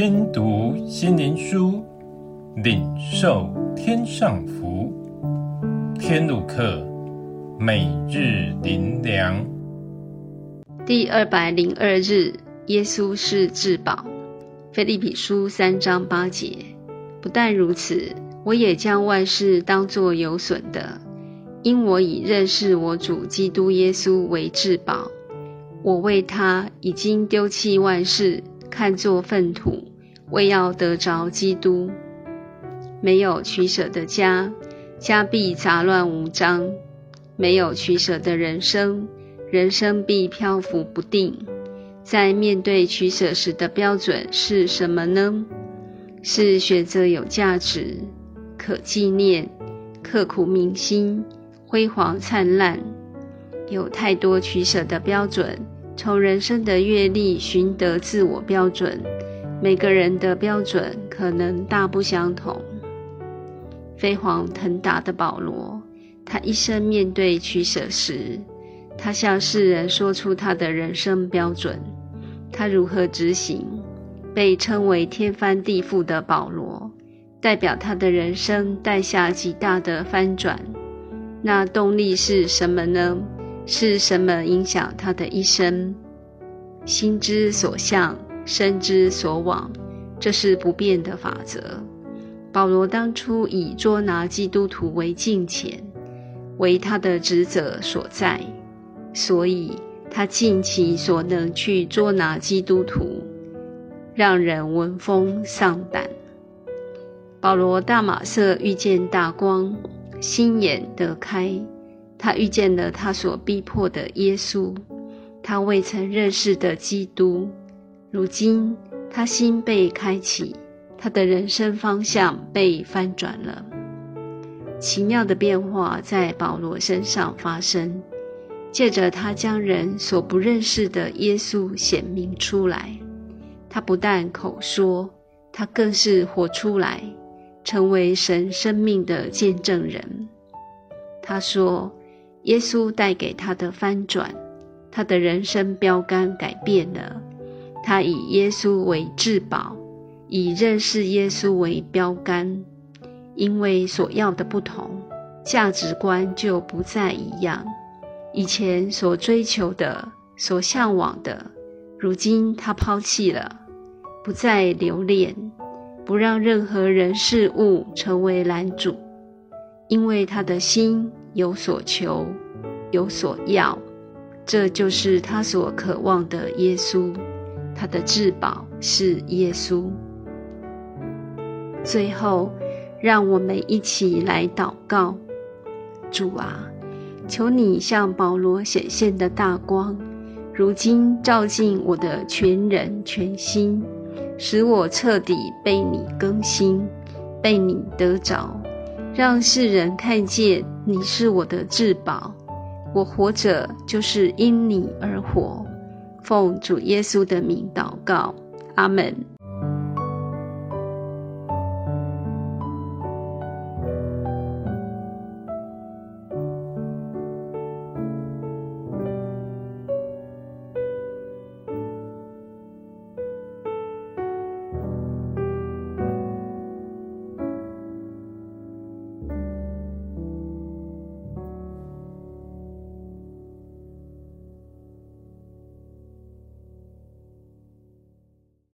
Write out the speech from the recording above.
听读心灵书，领受天上福。天路客，每日灵粮。第二百零二日，耶稣是至宝。腓利比书三章八节。不但如此，我也将万事当作有损的，因我以认识我主基督耶稣为至宝。我为他已经丢弃万事，看作粪土，为要得着基督。没有取舍的家，家必杂乱无章；没有取舍的人生，人生必漂浮不定。在面对取舍时的标准是什么呢？是选择有价值、可纪念、刻骨铭心、辉煌灿烂。有太多取舍的标准，从人生的阅历寻得自我标准，每个人的标准可能大不相同。飞黄腾达的保罗，他一生面对取舍时，他向世人说出他的人生标准，他如何执行？被称为天翻地覆的保罗，代表他的人生带下极大的翻转。那动力是什么呢？是什么影响他的一生？心之所向，身之所往，这是不变的法则。保罗当初以捉拿基督徒为敬虔，为他的职责所在，所以他尽其所能去捉拿基督徒。让人闻风丧胆。保罗大马色遇见大光，心眼得开。他遇见了他所逼迫的耶稣，他未曾认识的基督。如今他心被开启，他的人生方向被翻转了。奇妙的变化在保罗身上发生，借着他将人所不认识的耶稣显明出来。他不但口说，他更是活出来，成为神生命的见证人。他说，耶稣带给他的翻转，他的人生标杆改变了。他以耶稣为至宝，以认识耶稣为标杆，因为所要的不同，价值观就不再一样。以前所追求的、所向往的。如今他抛弃了，不再留恋，不让任何人事物成为拦阻，因为他的心有所求，有所要，这就是他所渴望的耶稣。他的至宝是耶稣。最后，让我们一起来祷告：主啊，求你向保罗显现的大光。如今照进我的全人全心，使我彻底被你更新，被你得着，让世人看见你是我的至宝。我活着就是因你而活。奉主耶稣的名祷告，阿门。